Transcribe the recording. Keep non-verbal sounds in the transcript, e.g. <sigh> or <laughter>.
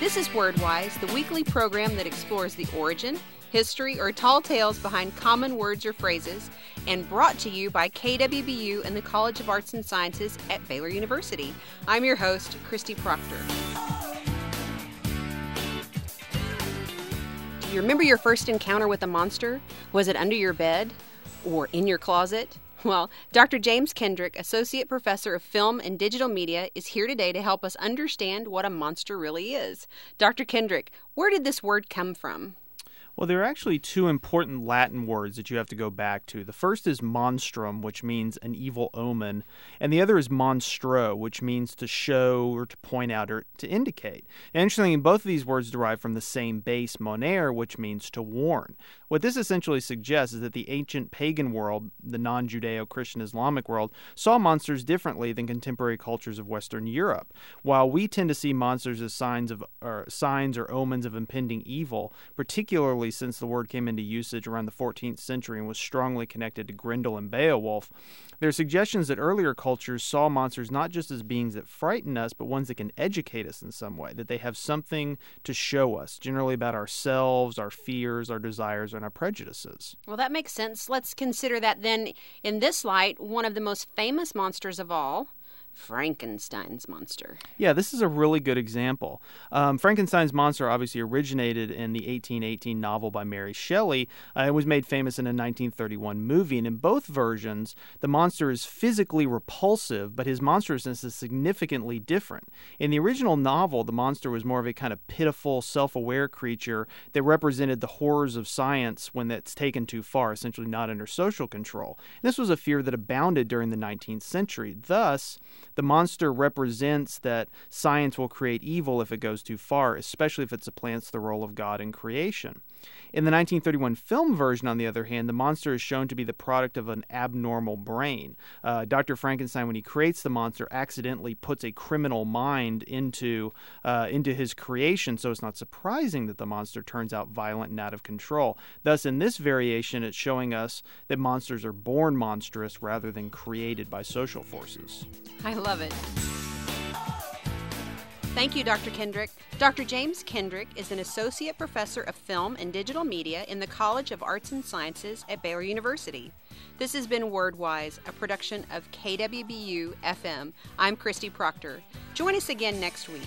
This is WordWise, the weekly program that explores the origin, history, or tall tales behind common words or phrases, and brought to you by KWBU and the College of Arts and Sciences at Baylor University. I'm your host, Christy Proctor. Do you remember your first encounter with a monster? Was it under your bed or in your closet? <laughs> Well, Dr. James Kendrick, Associate Professor of Film and Digital Media, is here today to help us understand what a monster really is. Dr. Kendrick, where did this word come from? Well, there are actually two important Latin words that you have to go back to. The first is monstrum, which means an evil omen, and the other is monstro, which means to show or to point out or to indicate. Interestingly, both of these words derive from the same base, monere, which means to warn. What this essentially suggests is that the ancient pagan world, the non Judeo Christian Islamic world, saw monsters differently than contemporary cultures of Western Europe. While we tend to see monsters as signs of or signs or omens of impending evil, particularly since the word came into usage around the 14th century and was strongly connected to Grendel and Beowulf. There are suggestions that earlier cultures saw monsters not just as beings that frighten us, but ones that can educate us in some way, that they have something to show us, generally about ourselves, our fears, our desires, and our prejudices. Well, that makes sense. Let's consider that then, in this light, one of the most famous monsters of all Frankenstein's monster. Yeah, this is a really good example. Um, Frankenstein's monster obviously originated in the 1818 novel by Mary Shelley. Uh, it was made famous in a 1931 movie, and in both versions, the monster is physically repulsive, but his monstrousness is significantly different. In the original novel, the monster was more of a kind of pitiful, self aware creature that represented the horrors of science when that's taken too far, essentially not under social control. And this was a fear that abounded during the 19th century. Thus, the monster represents that science will create evil if it goes too far, especially if it supplants the role of God in creation. In the 1931 film version, on the other hand, the monster is shown to be the product of an abnormal brain. Uh, Dr. Frankenstein, when he creates the monster, accidentally puts a criminal mind into uh, into his creation, so it's not surprising that the monster turns out violent and out of control. Thus, in this variation, it's showing us that monsters are born monstrous rather than created by social forces. I love it. Thank you, Dr. Kendrick. Dr. James Kendrick is an associate professor of film and digital media in the College of Arts and Sciences at Baylor University. This has been WordWise, a production of KWBU FM. I'm Christy Proctor. Join us again next week.